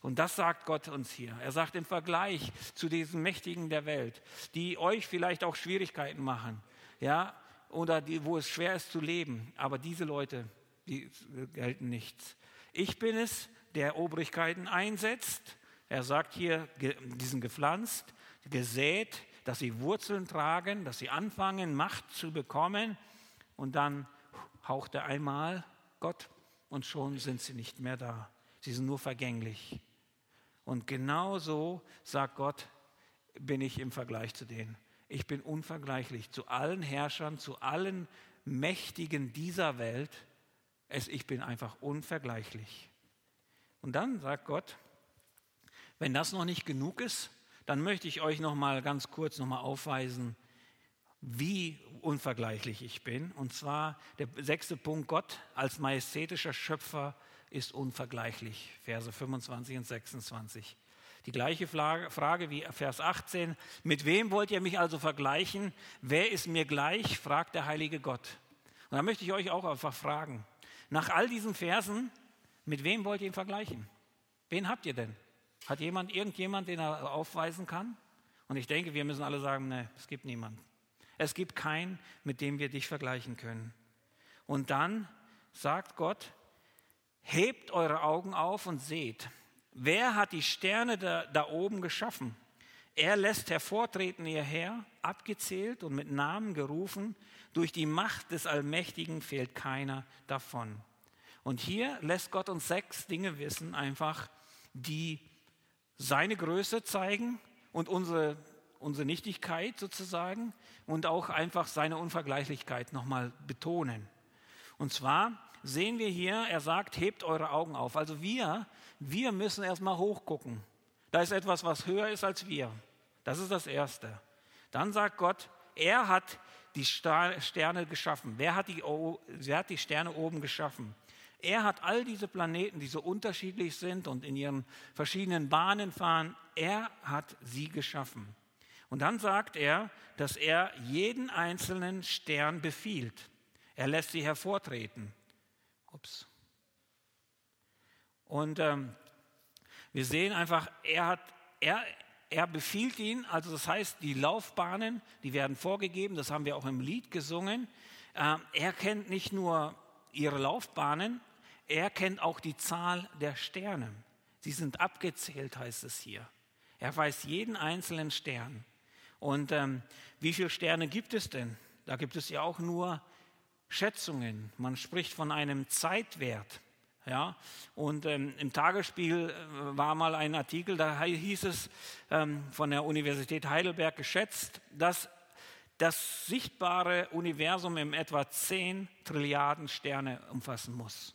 Und das sagt Gott uns hier. Er sagt im Vergleich zu diesen Mächtigen der Welt, die euch vielleicht auch Schwierigkeiten machen, ja, oder die, wo es schwer ist zu leben. Aber diese Leute, die gelten nichts. Ich bin es, der Obrigkeiten einsetzt. Er sagt hier, diesen gepflanzt, gesät, dass sie Wurzeln tragen, dass sie anfangen, Macht zu bekommen und dann haucht er einmal Gott und schon sind sie nicht mehr da. Sie sind nur vergänglich. Und genau so sagt Gott, bin ich im Vergleich zu denen. Ich bin unvergleichlich zu allen Herrschern, zu allen Mächtigen dieser Welt. Es, ich bin einfach unvergleichlich. Und dann sagt Gott, wenn das noch nicht genug ist, dann möchte ich euch noch mal ganz kurz noch mal aufweisen, wie unvergleichlich ich bin. Und zwar der sechste Punkt, Gott als majestätischer Schöpfer ist unvergleichlich. Verse 25 und 26. Die gleiche Frage wie Vers 18. Mit wem wollt ihr mich also vergleichen? Wer ist mir gleich? fragt der heilige Gott. Und da möchte ich euch auch einfach fragen. Nach all diesen Versen, mit wem wollt ihr ihn vergleichen? Wen habt ihr denn? Hat jemand irgendjemand, den er aufweisen kann? Und ich denke, wir müssen alle sagen, nee, es gibt niemanden. Es gibt keinen, mit dem wir dich vergleichen können. Und dann sagt Gott, hebt eure Augen auf und seht, wer hat die Sterne da, da oben geschaffen? Er lässt hervortreten ihr Herr, abgezählt und mit Namen gerufen. Durch die Macht des Allmächtigen fehlt keiner davon. Und hier lässt Gott uns sechs Dinge wissen, einfach, die seine Größe zeigen und unsere unsere Nichtigkeit sozusagen und auch einfach seine Unvergleichlichkeit nochmal betonen. Und zwar sehen wir hier, er sagt, hebt eure Augen auf. Also wir, wir müssen erstmal hochgucken. Da ist etwas, was höher ist als wir. Das ist das Erste. Dann sagt Gott, er hat die Sterne geschaffen. Wer hat die, wer hat die Sterne oben geschaffen? Er hat all diese Planeten, die so unterschiedlich sind und in ihren verschiedenen Bahnen fahren, er hat sie geschaffen. Und dann sagt er, dass er jeden einzelnen Stern befiehlt. Er lässt sie hervortreten. Ups. Und ähm, wir sehen einfach, er, hat, er, er befiehlt ihn, also das heißt, die Laufbahnen, die werden vorgegeben, das haben wir auch im Lied gesungen. Äh, er kennt nicht nur ihre Laufbahnen, er kennt auch die Zahl der Sterne. Sie sind abgezählt, heißt es hier. Er weiß jeden einzelnen Stern. Und ähm, wie viele Sterne gibt es denn? Da gibt es ja auch nur Schätzungen. Man spricht von einem Zeitwert. Ja, und ähm, im Tagesspiel äh, war mal ein Artikel, da hieß es ähm, von der Universität Heidelberg geschätzt, dass das sichtbare Universum im etwa 10 Trilliarden Sterne umfassen muss.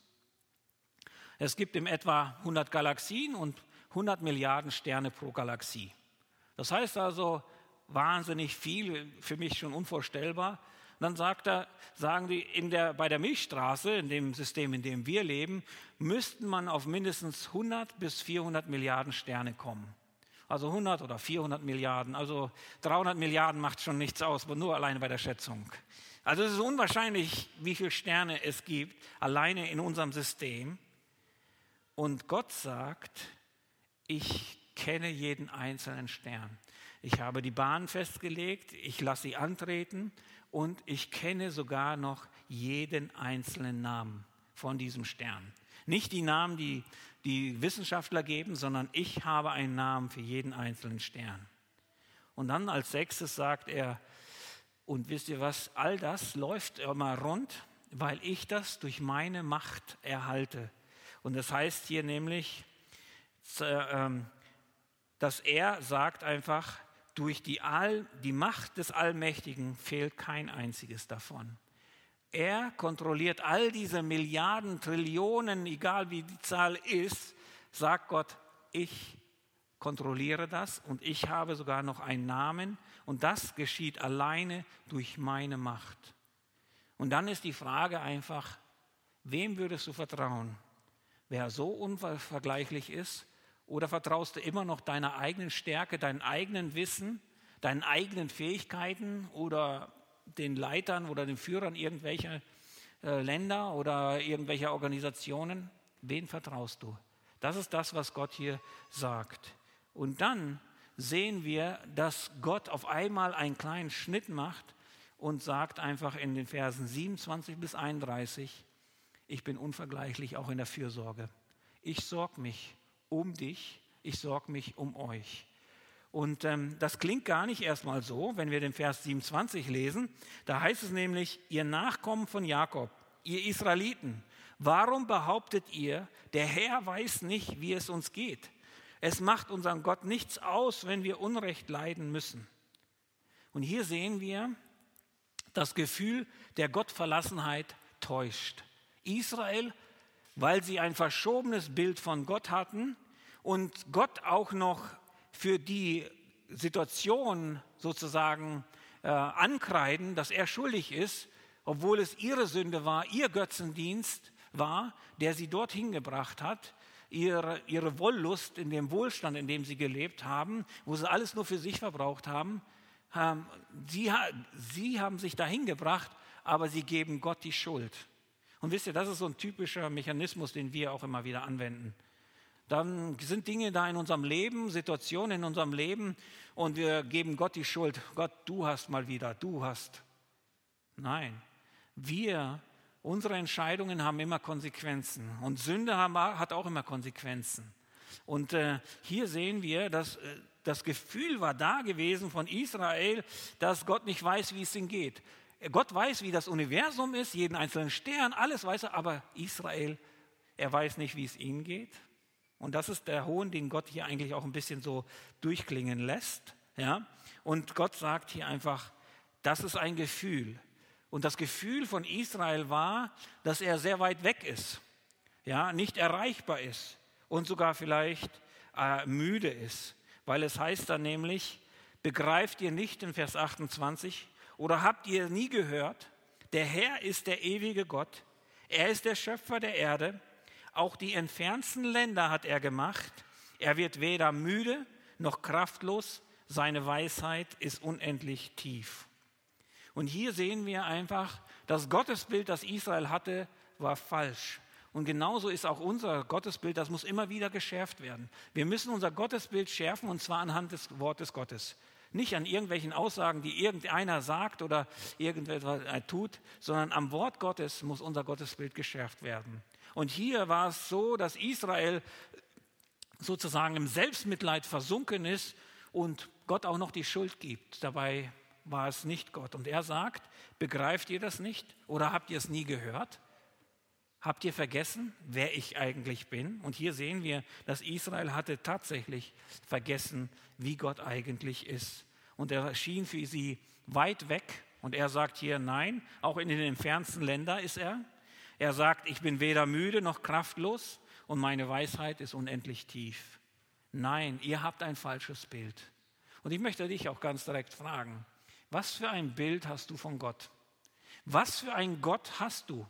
Es gibt im etwa 100 Galaxien und 100 Milliarden Sterne pro Galaxie. Das heißt also, wahnsinnig viel, für mich schon unvorstellbar. Und dann sagt er, sagen die, in der, bei der Milchstraße, in dem System, in dem wir leben, müssten man auf mindestens 100 bis 400 Milliarden Sterne kommen. Also 100 oder 400 Milliarden, also 300 Milliarden macht schon nichts aus, nur alleine bei der Schätzung. Also es ist unwahrscheinlich, wie viele Sterne es gibt, alleine in unserem System. Und Gott sagt, ich kenne jeden einzelnen Stern. Ich habe die Bahn festgelegt, ich lasse sie antreten und ich kenne sogar noch jeden einzelnen Namen von diesem Stern. Nicht die Namen, die die Wissenschaftler geben, sondern ich habe einen Namen für jeden einzelnen Stern. Und dann als sechstes sagt er, und wisst ihr was, all das läuft immer rund, weil ich das durch meine Macht erhalte. Und das heißt hier nämlich, ähm, dass er sagt einfach, durch die, All, die Macht des Allmächtigen fehlt kein einziges davon. Er kontrolliert all diese Milliarden, Trillionen, egal wie die Zahl ist, sagt Gott, ich kontrolliere das und ich habe sogar noch einen Namen und das geschieht alleine durch meine Macht. Und dann ist die Frage einfach, wem würdest du vertrauen? Wer so unvergleichlich ist oder vertraust du immer noch deiner eigenen Stärke, deinem eigenen Wissen, deinen eigenen Fähigkeiten oder den Leitern oder den Führern irgendwelcher äh, Länder oder irgendwelcher Organisationen? Wen vertraust du? Das ist das, was Gott hier sagt. Und dann sehen wir, dass Gott auf einmal einen kleinen Schnitt macht und sagt einfach in den Versen 27 bis 31, ich bin unvergleichlich auch in der Fürsorge. Ich sorge mich um dich, ich sorge mich um euch. Und ähm, das klingt gar nicht erstmal so, wenn wir den Vers 27 lesen. Da heißt es nämlich, ihr Nachkommen von Jakob, ihr Israeliten, warum behauptet ihr, der Herr weiß nicht, wie es uns geht? Es macht unseren Gott nichts aus, wenn wir Unrecht leiden müssen. Und hier sehen wir, das Gefühl der Gottverlassenheit täuscht. Israel, weil sie ein verschobenes Bild von Gott hatten und Gott auch noch für die Situation sozusagen äh, ankreiden, dass er schuldig ist, obwohl es ihre Sünde war, ihr Götzendienst war, der sie dorthin gebracht hat, ihre, ihre Wollust in dem Wohlstand, in dem sie gelebt haben, wo sie alles nur für sich verbraucht haben. Ähm, sie, sie haben sich dahin gebracht, aber sie geben Gott die Schuld. Und wisst ihr, das ist so ein typischer Mechanismus, den wir auch immer wieder anwenden. Dann sind Dinge da in unserem Leben, Situationen in unserem Leben und wir geben Gott die Schuld. Gott, du hast mal wieder, du hast. Nein, wir, unsere Entscheidungen haben immer Konsequenzen und Sünde haben, hat auch immer Konsequenzen. Und äh, hier sehen wir, dass äh, das Gefühl war da gewesen von Israel, dass Gott nicht weiß, wie es ihnen geht. Gott weiß, wie das Universum ist, jeden einzelnen Stern, alles weiß er, aber Israel, er weiß nicht, wie es ihnen geht. Und das ist der Hohn, den Gott hier eigentlich auch ein bisschen so durchklingen lässt. Ja? Und Gott sagt hier einfach, das ist ein Gefühl. Und das Gefühl von Israel war, dass er sehr weit weg ist, ja, nicht erreichbar ist und sogar vielleicht äh, müde ist, weil es heißt dann nämlich, begreift ihr nicht in Vers 28 oder habt ihr nie gehört, der Herr ist der ewige Gott, er ist der Schöpfer der Erde, auch die entfernten Länder hat er gemacht, er wird weder müde noch kraftlos, seine Weisheit ist unendlich tief. Und hier sehen wir einfach, das Gottesbild, das Israel hatte, war falsch. Und genauso ist auch unser Gottesbild, das muss immer wieder geschärft werden. Wir müssen unser Gottesbild schärfen und zwar anhand des Wortes Gottes. Nicht an irgendwelchen Aussagen, die irgendeiner sagt oder irgendetwas tut, sondern am Wort Gottes muss unser Gottesbild geschärft werden. Und hier war es so, dass Israel sozusagen im Selbstmitleid versunken ist und Gott auch noch die Schuld gibt. Dabei war es nicht Gott. Und er sagt, begreift ihr das nicht oder habt ihr es nie gehört? Habt ihr vergessen, wer ich eigentlich bin? Und hier sehen wir, dass Israel hatte tatsächlich vergessen, wie Gott eigentlich ist. Und er schien für sie weit weg. Und er sagt hier, nein, auch in den entfernten Ländern ist er. Er sagt, ich bin weder müde noch kraftlos und meine Weisheit ist unendlich tief. Nein, ihr habt ein falsches Bild. Und ich möchte dich auch ganz direkt fragen, was für ein Bild hast du von Gott? Was für ein Gott hast du?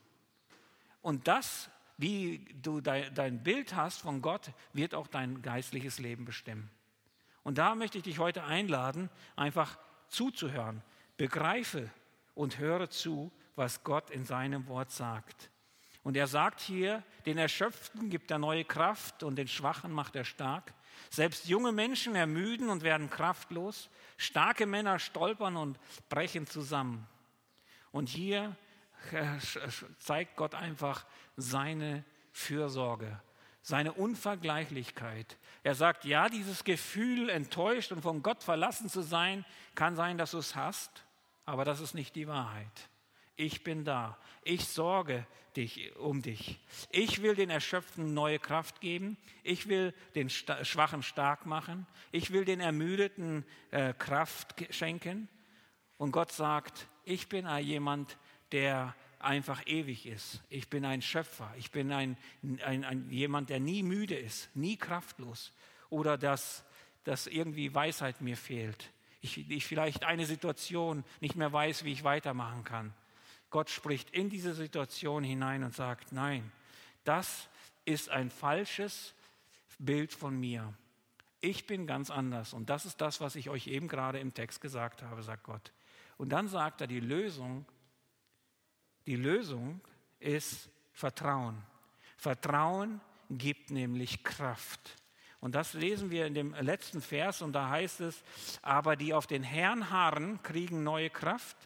Und das, wie du dein Bild hast von Gott, wird auch dein geistliches Leben bestimmen. Und da möchte ich dich heute einladen, einfach zuzuhören. Begreife und höre zu, was Gott in seinem Wort sagt. Und er sagt hier, den Erschöpften gibt er neue Kraft und den Schwachen macht er stark. Selbst junge Menschen ermüden und werden kraftlos. Starke Männer stolpern und brechen zusammen. Und hier zeigt Gott einfach seine Fürsorge, seine Unvergleichlichkeit. Er sagt, ja, dieses Gefühl, enttäuscht und von Gott verlassen zu sein, kann sein, dass du es hast, aber das ist nicht die Wahrheit. Ich bin da. Ich sorge dich um dich. Ich will den Erschöpften neue Kraft geben. Ich will den Schwachen stark machen. Ich will den Ermüdeten äh, Kraft schenken. Und Gott sagt, ich bin jemand, der einfach ewig ist. Ich bin ein Schöpfer. Ich bin ein, ein, ein jemand, der nie müde ist, nie kraftlos. Oder dass, dass irgendwie Weisheit mir fehlt. Ich, ich vielleicht eine Situation nicht mehr weiß, wie ich weitermachen kann. Gott spricht in diese Situation hinein und sagt, nein, das ist ein falsches Bild von mir. Ich bin ganz anders und das ist das, was ich euch eben gerade im Text gesagt habe, sagt Gott. Und dann sagt er, die Lösung, die Lösung ist Vertrauen. Vertrauen gibt nämlich Kraft. Und das lesen wir in dem letzten Vers und da heißt es, aber die auf den Herrn harren, kriegen neue Kraft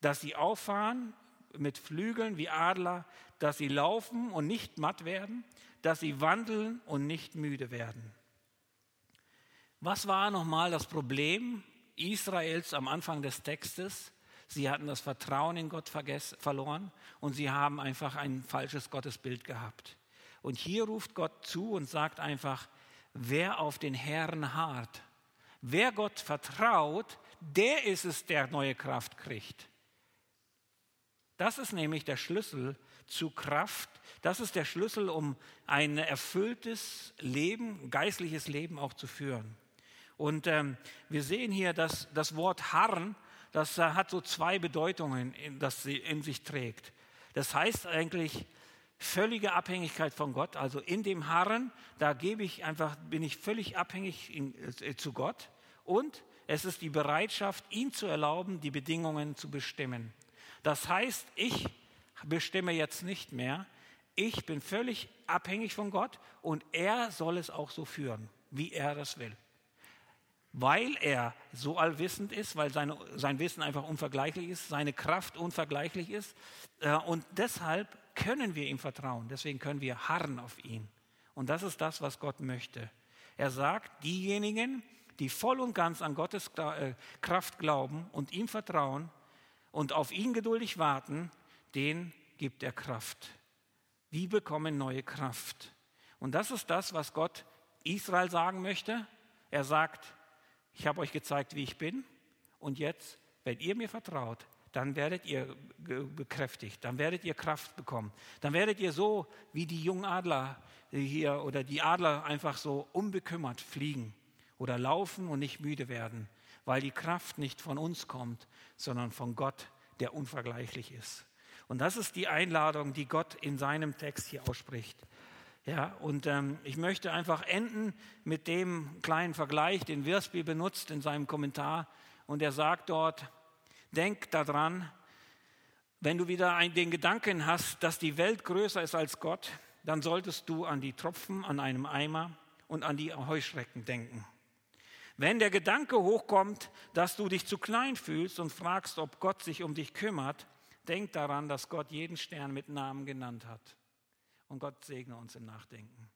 dass sie auffahren mit Flügeln wie Adler, dass sie laufen und nicht matt werden, dass sie wandeln und nicht müde werden. Was war nochmal das Problem Israels am Anfang des Textes? Sie hatten das Vertrauen in Gott verloren und sie haben einfach ein falsches Gottesbild gehabt. Und hier ruft Gott zu und sagt einfach, wer auf den Herrn harrt, wer Gott vertraut, der ist es, der neue Kraft kriegt. Das ist nämlich der Schlüssel zu Kraft. Das ist der Schlüssel, um ein erfülltes Leben, geistliches Leben auch zu führen. Und ähm, wir sehen hier, dass das Wort harren, das äh, hat so zwei Bedeutungen, das sie in sich trägt. Das heißt eigentlich völlige Abhängigkeit von Gott. Also in dem Harren, da gebe ich einfach, bin ich völlig abhängig in, äh, zu Gott. Und es ist die Bereitschaft, ihm zu erlauben, die Bedingungen zu bestimmen. Das heißt, ich bestimme jetzt nicht mehr. Ich bin völlig abhängig von Gott und er soll es auch so führen, wie er das will. Weil er so allwissend ist, weil seine, sein Wissen einfach unvergleichlich ist, seine Kraft unvergleichlich ist. Äh, und deshalb können wir ihm vertrauen. Deswegen können wir harren auf ihn. Und das ist das, was Gott möchte. Er sagt, diejenigen, die voll und ganz an Gottes äh, Kraft glauben und ihm vertrauen und auf ihn geduldig warten, den gibt er Kraft. Die bekommen neue Kraft. Und das ist das, was Gott Israel sagen möchte. Er sagt, ich habe euch gezeigt, wie ich bin und jetzt, wenn ihr mir vertraut, dann werdet ihr bekräftigt, dann werdet ihr Kraft bekommen. Dann werdet ihr so wie die jungen Adler hier oder die Adler einfach so unbekümmert fliegen oder laufen und nicht müde werden, weil die Kraft nicht von uns kommt, sondern von Gott, der unvergleichlich ist. Und das ist die Einladung, die Gott in seinem Text hier ausspricht. Ja, und ähm, ich möchte einfach enden mit dem kleinen Vergleich, den Wirsby benutzt in seinem Kommentar. Und er sagt dort, denk daran, wenn du wieder ein, den Gedanken hast, dass die Welt größer ist als Gott, dann solltest du an die Tropfen an einem Eimer und an die Heuschrecken denken. Wenn der Gedanke hochkommt, dass du dich zu klein fühlst und fragst, ob Gott sich um dich kümmert, denk daran, dass Gott jeden Stern mit Namen genannt hat. Und Gott segne uns im Nachdenken.